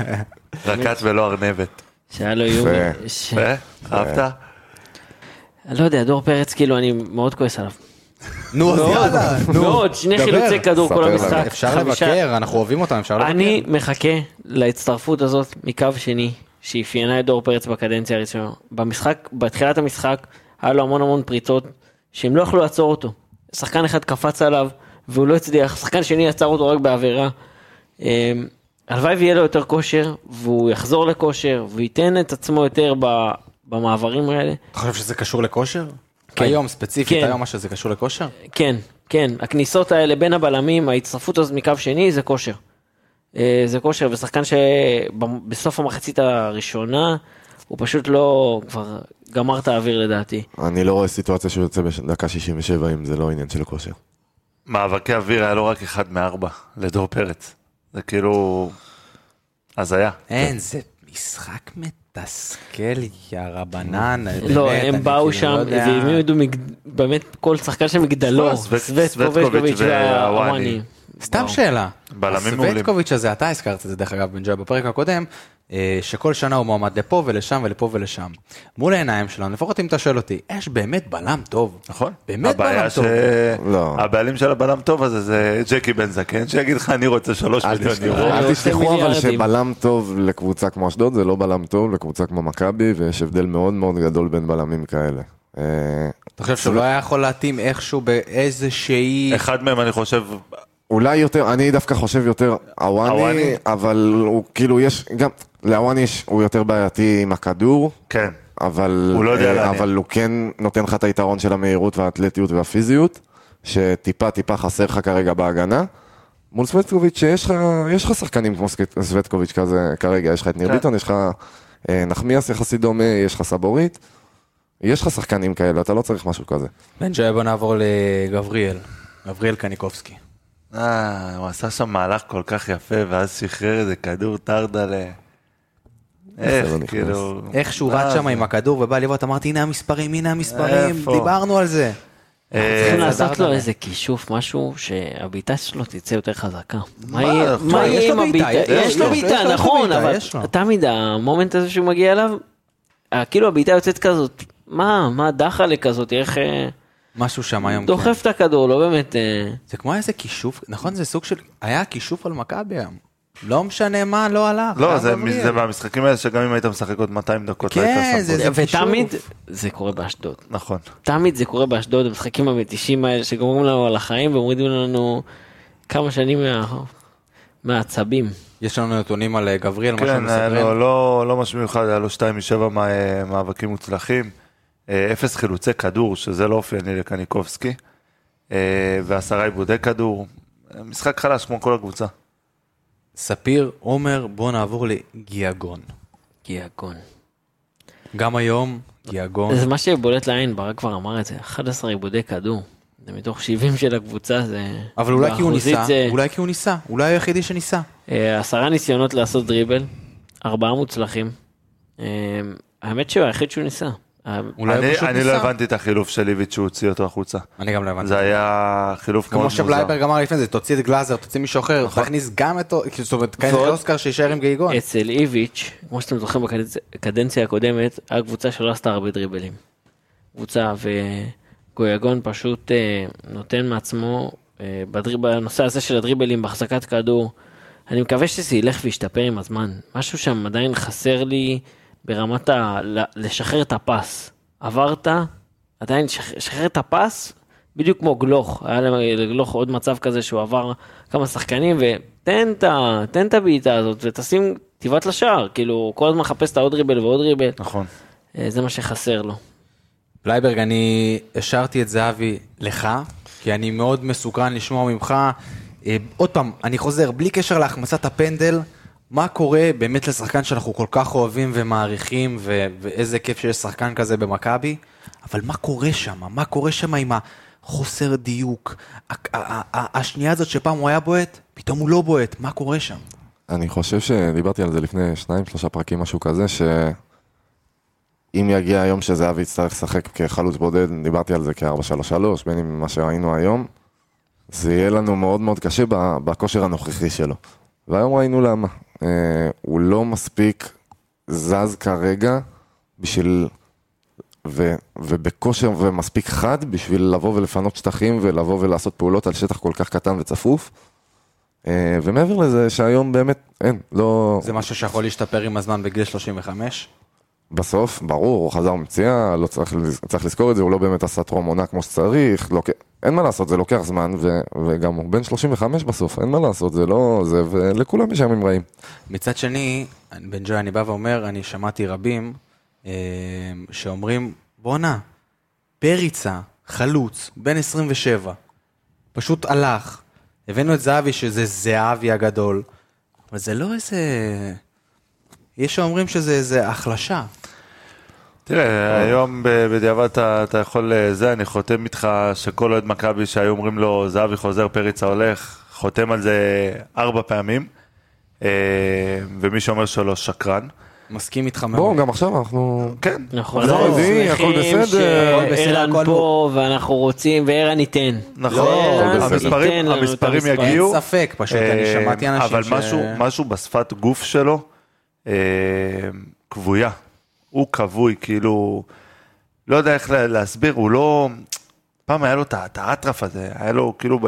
רקט ולא ארנבת. שהיה לו איום. יפה. אה? אהבת? לא יודע, דור פרץ, כאילו, אני מאוד כועס עליו. נו, אז יאללה, נו. מאוד, שני דבר. חילוצי כדור כל ספר לנו. המשחק. אפשר חמישה- לבקר, אנחנו אוהבים אותם, אפשר לבקר. אני מחכה להצטרפות הזאת מקו שני, שאפיינה את דור פרץ בקדנציה הראשונה. במשחק, בתחילת המשחק, היה לו המון המון פריצות, שהם לא יכלו לעצור אותו. שחקן אחד קפץ עליו, והוא לא הצליח, שחקן שני עצר אותו רק בעבירה. אמ, הלוואי ויהיה לו יותר כושר, והוא יחזור לכושר, וייתן את עצמו יותר ב- במעברים האלה. אתה חושב שזה קשור לכושר? כן. היום ספציפית, כן. היום מה שזה קשור לכושר? כן, כן, הכניסות האלה בין הבלמים, ההצטרפות הזאת מקו שני זה כושר. אה, זה כושר, ושחקן שבסוף המחצית הראשונה, הוא פשוט לא, כבר גמר את האוויר לדעתי. אני לא רואה סיטואציה שהוא יוצא בדקה 67 אם זה לא עניין של כושר. מאבקי אוויר היה לו רק אחד מארבע לדור פרץ. זה כאילו... הזיה. אין, זה משחק מתסכל, יא רבנן. לא, הם באו כאילו שם, לא. והעמידו באמת כל שחקן שם מגדלו, קובשקוביץ' והוואני. סתם שאלה. הסווטקוביץ' הזה, אתה הזכרת את זה דרך אגב בנג'וי בפרק הקודם, אה, שכל שנה הוא מועמד לפה ולשם ולפה ולשם. מול העיניים שלנו, לפחות אם אתה שואל אותי, יש באמת בלם טוב. נכון? באמת בלם הבעיה טוב. לא. שהבעלים של הבלם טוב הזה זה ג'קי בן זקן, שיגיד לך אני רוצה שלוש מיליון יורו. אל רוצה תשכחו אבל. שבלם טוב לקבוצה כמו אשדוד זה לא בלם טוב לקבוצה כמו מכבי ויש הבדל מאוד מאוד גדול בין בלמים כאלה. אה, אתה חושב שהוא לא היה יכול להתאים איכשהו באיזושהי... אחד מהם אני חושב, אולי יותר, אני דווקא חושב יותר? הוואני, אבל הוא כאילו יש, גם להוואני יש, הוא יותר בעייתי עם הכדור, כן. אבל, הוא לא יודע אה, לעניין. אבל הוא כן נותן לך את היתרון של המהירות והאתלטיות והפיזיות, שטיפה טיפה חסר לך כרגע בהגנה. מול סווטקוביץ' שיש לך, יש לך שחקנים כמו סווטקוביץ' כזה כרגע, יש לך את ניר כן. ביטון, יש לך אה, נחמיאס יחסית דומה, יש לך סבורית, יש לך שחקנים כאלה, אתה לא צריך משהו כזה. בנג'וי בוא נעבור לגבריאל. גבריאל קניקובסקי. אה, הוא עשה שם מהלך כל כך יפה, ואז שחרר איזה כדור טרדה ל... איך? כאילו... איך שהוא רץ שם זה? עם הכדור ובא לבעוט, אמרתי הנה המספרים, הנה המספרים? דיברנו על זה. אה, צריכים זה לעשות לו. איזה כישוף, משהו שהבעיטה שלו תצא יותר חזקה. מה יהיה עם בעיטה, הבעיטה? יש לו, בעיטה, נכון, אבל. תמיד המומנט הזה שהוא מגיע אליו, אה, כאילו הבעיטה יוצאת כזאת, מה, מה דחלה כזאת, איך אה, משהו שם היום. כן. דוחף את הכדור, לא באמת... אה, זה כמו איזה כישוף, נכון זה סוג של, היה כישוף על מכבי היום. לא משנה מה, לא הלך. לא, זה. זה מהמשחקים האלה שגם אם היית משחק עוד 200 דקות, לא כן, היית שם. זה- ותמיד. זה קורה באשדוד. נכון. תמיד זה קורה באשדוד, המשחקים המתישים האלה שגומרים לנו על החיים ומורידים לנו כמה שנים מה- מהעצבים. יש לנו נתונים על אה, גבריאל, כן, לו מסקרן. לא לא משהו מיוחד, היה לו 2 מ-7 מאבקים מוצלחים, אה, אפס חילוצי כדור, שזה לא אופייני לקניקובסקי, אה, ועשרה עיבודי כדור. משחק חלש כמו כל הקבוצה. ספיר, עומר, בוא נעבור לגיאגון. גיאגון. גם היום, גיאגון. זה מה שבולט לעין, ברק כבר אמר את זה, 11 עיבודי כדור. זה מתוך 70 של הקבוצה, זה... אבל אולי כי הוא ניסה, זה- אולי כי הוא ניסה, אולי היחידי שניסה. אה, עשרה ניסיונות לעשות דריבל, ארבעה מוצלחים. אה, האמת שהוא היחיד שהוא ניסה. אה, אני אני לא. הבנתי את החילוף של איביץ' שהוא הוציא אותו החוצה. אני גם לא הבנתי. זה היה חילוף מאוד כמו מוזר. שבלייברג אמר לפני זה, תוציא את גלאזר, תוציא מישהו אחר, תכניס גם את... זאת אומרת, ועוד- אוסקר שיישאר עם גיאגון. אצל איביץ', כמו שאתם זוכרים בקדנציה הקודמת, היה קבוצה שלא עשתה הרבה דריבלים. קבוצה וגויגון פשוט אה, נותן מעצמו אה, בדריב, בנושא הזה של הדריבלים בהחזקת כדור. אני מקווה שזה ילך וישתפר עם הזמן. משהו שם עדיין חסר לי ברמת ה... לשחרר את הפס. עברת, עדיין שח- שחרר את הפס, בדיוק כמו גלוך. היה לגלוך עוד מצב כזה שהוא עבר כמה שחקנים, ותן את ה- תן את הבעיטה הזאת ותשים, תבעט לשער. כאילו, כל הזמן מחפש את העוד דריבל ועוד דריבל. נכון. אה, זה מה שחסר לו. בלייברג, אני השארתי את זהבי לך, כי אני מאוד מסוקרן לשמוע ממך. אה, עוד פעם, אני חוזר, בלי קשר להחמצת הפנדל, מה קורה באמת לשחקן שאנחנו כל כך אוהבים ומעריכים, ו- ואיזה כיף שיש שחקן כזה במכבי, אבל מה קורה שם? מה קורה שם עם החוסר דיוק? השנייה הזאת שפעם הוא היה בועט, פתאום הוא לא בועט, מה קורה שם? אני חושב שדיברתי על זה לפני שניים, שלושה פרקים, משהו כזה, שאם יגיע היום שזהבי יצטרך לשחק כחלוץ בודד, דיברתי על זה כ-4-3-3, בין אם מה שראינו היום, זה יהיה לנו מאוד מאוד קשה בכושר הנוכחי שלו. והיום ראינו למה. אה, הוא לא מספיק זז כרגע בשביל... ו, ובכושר ומספיק חד בשביל לבוא ולפנות שטחים ולבוא ולעשות פעולות על שטח כל כך קטן וצפוף. אה, ומעבר לזה שהיום באמת אין, לא... זה משהו שיכול להשתפר עם הזמן בגיל 35? בסוף, ברור, הוא חזר מפציעה, לא צריך, צריך לזכור את זה, הוא לא באמת עשה טרום עונה כמו שצריך, לא, אין מה לעשות, זה לוקח זמן, ו, וגם הוא בן 35 בסוף, אין מה לעשות, זה לא זה, ולכולם יש ימים רעים. מצד שני, בן ג'וי, אני בא ואומר, אני שמעתי רבים אה, שאומרים, בואנה, פריצה, חלוץ, בן 27, פשוט הלך. הבאנו את זהבי, שזה זהבי הגדול, אבל זה לא איזה... יש שאומרים שזה איזה החלשה. תראה, היום ב- בדיעבד אתה, יכול, אה, זה, אני חותם איתך שכל אוהד מכבי שהיו אומרים לו זהבי חוזר, פריצה הולך, חותם על זה ארבע פעמים, אה, ומי שאומר שלא שקרן. מסכים איתך מאוד. בואו, גם עכשיו אנחנו... כן, נכון, לא, אנחנו שמחים שערן הכל פה ואנחנו רוצים, וערן ייתן. נכון, וערן המספרים. יגיעו. אין ספק, פשוט אני אה, שמעתי אנשים אבל ש- משהו, משהו בשפת גוף שלו, אה, כבויה. הוא כבוי, כאילו, לא יודע איך לה- להסביר, הוא לא... פעם היה לו את את האטרף הזה, היה לו כאילו ב...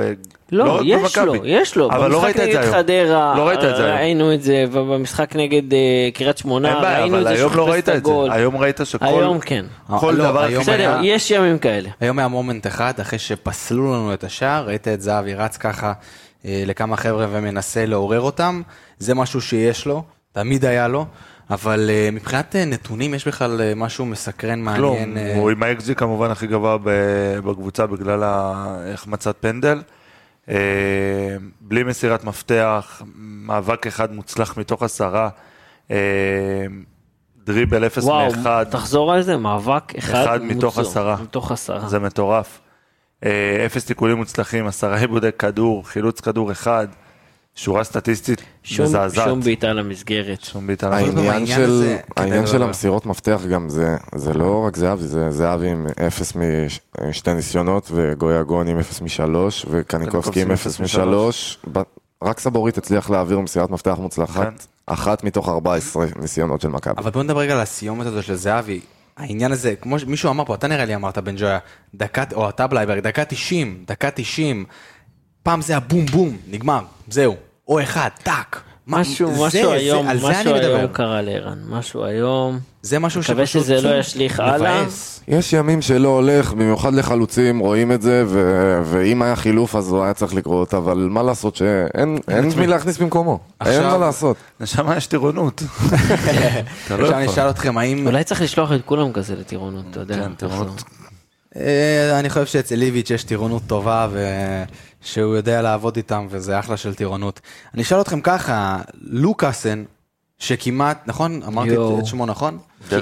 לא, רק יש במכבי. לו, יש לו. אבל לא ראית את זה במשחק נגד היום. חדרה, לא ראית את זה היום. ראינו את זה, ובמשחק נגד אה, קריית שמונה, אין בעיה, ראינו את אבל זה היום לא ראית את זה. הגול. היום ראית שכל... היום כן. כל לא, דבר בסדר, היה- יש ימים כאלה. היום היה מומנט אחד, אחרי שפסלו לנו את השער, ראית את זהבי רץ ככה אה, לכמה חבר'ה ומנסה לעורר אותם, זה משהו שיש לו, תמיד היה לו, אבל אה, מבחינת אה, נתונים יש בכלל אה, משהו מסקרן, כלום, מעניין. אה, הוא עם האקסג'י כמובן הכי גבוה ב- בקבוצה בגלל ההחמצת פנדל. בלי מסירת מפתח, מאבק אחד מוצלח מתוך עשרה, דריבל אפס וואו, מאחד, תחזור על זה, מאבק אחד אחד מתוך מוצלח. עשרה. מתוך עשרה. זה מטורף. אפס תיקולים מוצלחים, עשרה עיבודי כדור, חילוץ כדור אחד, שורה סטטיסטית שום- מזעזעת. שום בעיטה למסגרת. שום בעיטה למסגרת. העניין העניין של, הזה- כן, העניין לא, של לא. המסירות מפתח גם זה, זה לא רק זהבי, זה זהבי עם אפס משתי ניסיונות, וגויגון עם אפס משלוש, וקניקובסקי עם אפס משלוש. רק סבורית הצליח להעביר מסירת מפתח כן. מוצלחת, אחת מתוך 14 ניסיונות של מכבי. אבל בוא נדבר רגע על הסיומת הזו של זהבי. העניין הזה, כמו שמישהו אמר פה, אתה נראה לי אמרת בן ג'ויה, דקה, או אתה בלייברג, דקה 90, דקה 90, פעם זה הבום בום, נגמר, זהו, או אחד, טאק. משהו, זה- משהו זה- היום, זה משהו. היום קרה לערן, משהו היום. זה משהו מקווה שפשוט שזה לא ישליך הלאה. יש ימים שלא הולך, במיוחד לחלוצים, רואים את זה, ו- ואם היה חילוף אז הוא היה צריך לקרות, אבל מה לעשות שאין אין מי להכניס במקומו, אין עכשיו- מה לעשות. נשמה יש טירונות. לא עכשיו אני. אשאל אתכם, האם... אולי צריך לשלוח את כולם כזה לטירונות, אתה יודע. כן, טירונות. אה, אני חושב שאצל איביץ' יש טירונות טובה ושהוא יודע לעבוד איתם וזה אחלה של טירונות. אני אשאל אתכם ככה, לוקאסן, שכמעט, נכון? אמרתי יואו. את שמו נכון?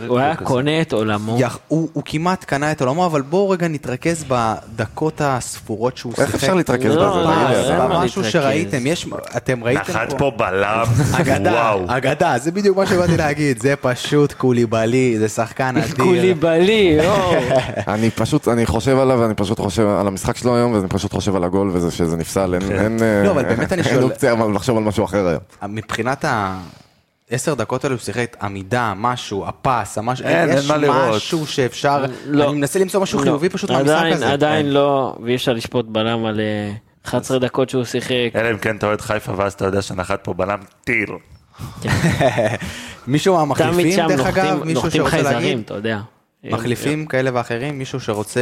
הוא היה. קונה את עולמו. הוא, הוא כמעט קנה את עולמו, אבל בואו רגע נתרכז בדקות הספורות שהוא שיחק. איך אפשר להתרכז לא, בזה? לא, אין אתה- מה משהו. שראיתם, יש, אתם ראיתם נחת פה בלם, אגדה, וואו. אגדה, זה בדיוק מה שבאתי להגיד, זה פשוט קוליבאלי, זה שחקן אדיר. קוליבאלי, יואו. אני פשוט, אני חושב עליו, ואני פשוט חושב על המשחק שלו היום, ואני פשוט חושב על הגול וזה שזה נפסל, אין, לא, אני אין שואל- אופציה לחשוב על משהו אחר היום. מבחינת העשר דקות האלו הוא שיחק עמידה, משהו, הפס, המשהו, אין, יש אין מה לראות. משהו שאפשר, לא. אני מנסה למצוא משהו חיובי פשוט מהמשחק עדיין, הזה. עדיין לא, ואי אפשר לשפוט בלם על אה, 11 דקות שהוא שיחק. אלא אם כן אתה אוהד חיפה ואז אתה יודע שנחת פה בלם טיל. מישהו תמיד מהמחליפים, דרך אגב, נוחתים- מישהו נוחתים שרוצה חייזרים, להגיד, אתה יודע. מחליפים כאלה ואחרים, מישהו שרוצה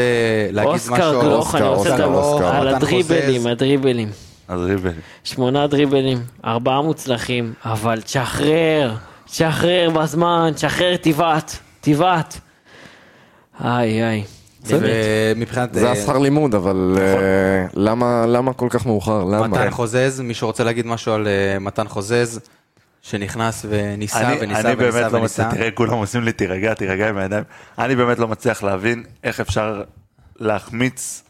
להגיד משהו, אוסקר גלוך, אני רוצה אוסקר, לדבר אוסקר. על הדריבלים. הדריבלים. אז ריבל. שמונה דריבלים, ארבעה מוצלחים, אבל תשחרר, תשחרר בזמן, תשחרר תבעט, תבעט. איי איי. ומבחינת זה אה, השכר לימוד, אבל אה, למה למה כל כך מאוחר? למה? מתן חוזז, מישהו רוצה להגיד משהו על אה, מתן חוזז, שנכנס וניסה אני, וניסה אני וניסה באמת לא וניסה. מצליח, תראה, כולם עושים לי תירגע, תירגע עם הידיים. אני באמת לא מצליח להבין איך אפשר להחמיץ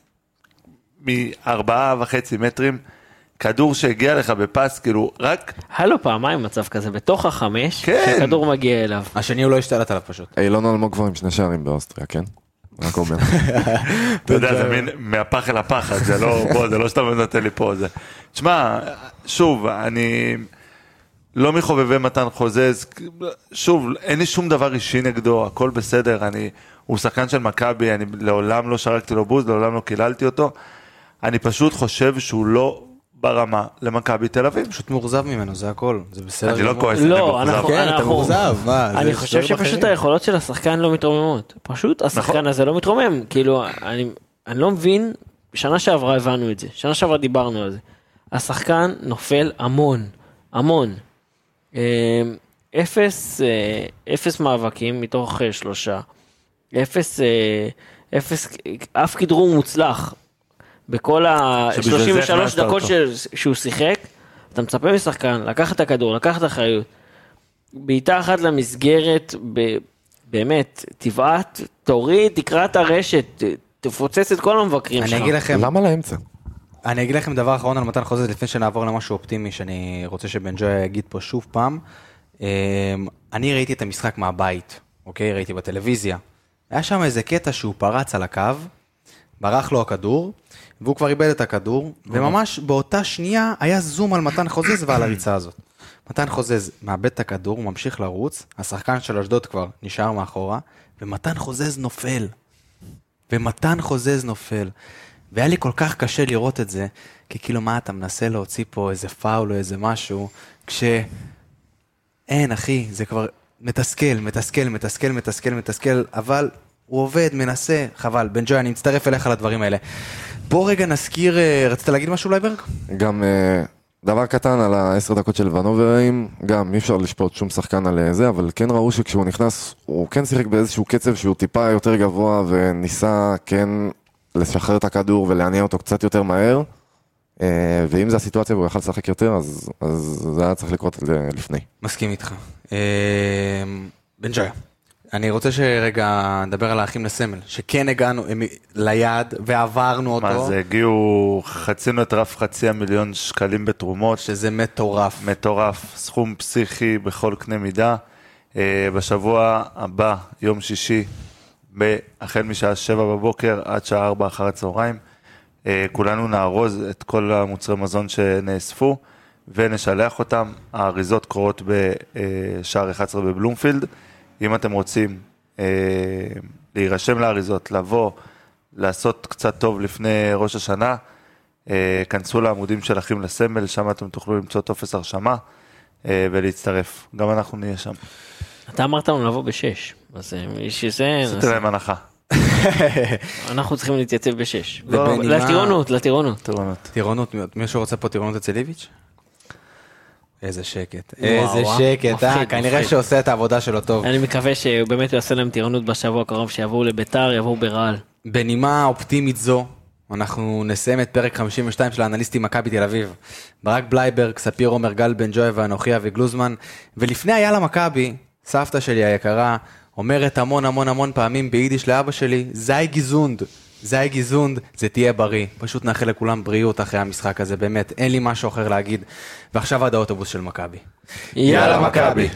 מארבעה וחצי מטרים כדור שהגיע לך בפס, כאילו, רק, היה לו פעמיים מצב כזה בתוך החמש, כן. שהכדור מגיע אליו. השני הוא לא השתלט עליו פשוט. אילון אלמוג כבר עם שני שערים באוסטריה, כן? רק אומר. אתה יודע, זה מין מהפח אל הפחד, זה לא, בוא, זה לא שאתה נותן לי פה, זה. תשמע, שוב, אני לא מחובבי מתן חוזז, שוב, אין לי שום דבר אישי נגדו, הכל בסדר, אני, הוא שחקן של מכבי, אני לעולם לא שרקתי לו בוז, לעולם לא קיללתי אותו, אני פשוט חושב שהוא לא ברמה למכבי תל אביב. פשוט מאוכזב ממנו, זה הכל. זה בסדר. אני לא. כועס, אני לא, מאוכזב. אנחנו, כן, אתה אנחנו, מאוכזב, מה? זה אני חושב שפשוט אחרים. היכולות של השחקן לא מתרוממות. פשוט השחקן הזה לא מתרומם. כאילו, אני, אני לא מבין, שנה שעברה הבנו את זה, שנה שעברה דיברנו על זה. השחקן נופל המון, המון. אה, אפס, אה, אפס מאבקים מתוך אה, שלושה. אפס, אה, אפס, אף כדרור מוצלח. בכל שבשביל זה ה-33 הכנסת דקות. ש- שהוא שיחק, אתה מצפה משחקן לקחת את הכדור, לקחת אחריות. בעיטה אחת למסגרת, ב- באמת, תבעט, תוריד, תקרא את הרשת, תפוצץ את כל המבקרים שלך. אני אגיד לכם, למה לאמצע? אני אגיד לכם דבר אחרון על מתן חוזז לפני שנעבור למשהו אופטימי שאני רוצה שבן ג'וי יגיד פה שוב פעם. אמ, אני ראיתי את המשחק מהבית, אוקיי? ראיתי בטלוויזיה. היה שם איזה קטע שהוא פרץ על הקו, ברח לו הכדור, והוא כבר איבד את הכדור, וממש באותה שנייה היה זום על מתן חוזז ועל הריצה הזאת. מתן חוזז מאבד את הכדור, ממשיך לרוץ, השחקן של אשדוד כבר נשאר מאחורה, ומתן חוזז נופל. ומתן חוזז נופל. והיה לי כל כך קשה לראות את זה, כי כאילו מה אתה מנסה להוציא פה איזה פאול או איזה משהו, כש... אין אחי, זה כבר מתסכל, מתסכל, מתסכל, מתסכל, מתסכל, אבל הוא עובד, מנסה, חבל. בן ג'וי, אני מצטרף אליך לדברים האלה. בוא רגע נזכיר, אה, רצית להגיד משהו ברק? גם אה, דבר קטן על העשר דקות של ונוברים, גם אי אפשר לשפוט שום שחקן על אה, זה, אבל כן ראו שכשהוא נכנס, הוא כן שיחק באיזשהו קצב שהוא טיפה יותר גבוה, וניסה כן לשחרר את הכדור ולהניע אותו קצת יותר מהר. ואם זו הסיטואציה והוא יכל לשחק יותר, אז, אז זה היה צריך לקרות לפני. מסכים איתך. בן ג'וי, אני רוצה שרגע נדבר על האחים לסמל, שכן הגענו ליעד ועברנו אותו, מה זה, הגיעו, חצינו את רף חצי המיליון שקלים בתרומות, שזה מטורף. מטורף, סכום פסיכי בכל קנה מידה. אה, בשבוע הבא, יום שישי, החל משעה שבע בבוקר עד שעה ארבע אחר הצהריים, אה, כולנו נארוז את כל המוצרי מזון שנאספו ונשלח אותם. האריזות קורות בשער 11 בבלומפילד. אם אתם רוצים אה, להירשם לאריזות, לבוא, לעשות קצת טוב לפני ראש השנה, אה, כנסו לעמודים של אחים לסמל, שם אתם תוכלו למצוא טופס הרשמה אה, ולהצטרף. גם אנחנו נהיה שם. אתה אמרת לנו לבוא בשש, אז אה, יש זה, עשיתי להם הנחה. אנחנו צריכים להתייצב בשש. ובנימה- לטירונות, לטירונות. טירונות. טירונות, מי- מישהו רוצה פה טירונות אצל איביץ'? איזה שקט, איזה? שקט, אה, כנראה. שעושה את העבודה שלו טוב. אני מקווה שבאמת הוא יעשה להם טירונות בשבוע הקרוב, שיבואו לביתר, יבואו ברעל. בנימה אופטימית זו, אנחנו נסיים את פרק 52 של האנליסטים מכבי תל אביב. ברק בלייברג, ספיר עומר גל בן ג'וי ואנוכי אבי גלוזמן. ולפני יאללה מכבי, סבתא שלי היקרה, אומרת המון המון המון פעמים ביידיש לאבא שלי, זיי געזונט. זיי געזונט, זה תהיה בריא. פשוט נאחל לכולם בריאות אחרי המשחק הזה, באמת, אין לי משהו אחר להגיד. ועכשיו עד האוטובוס של מכבי. יאללה מכבי.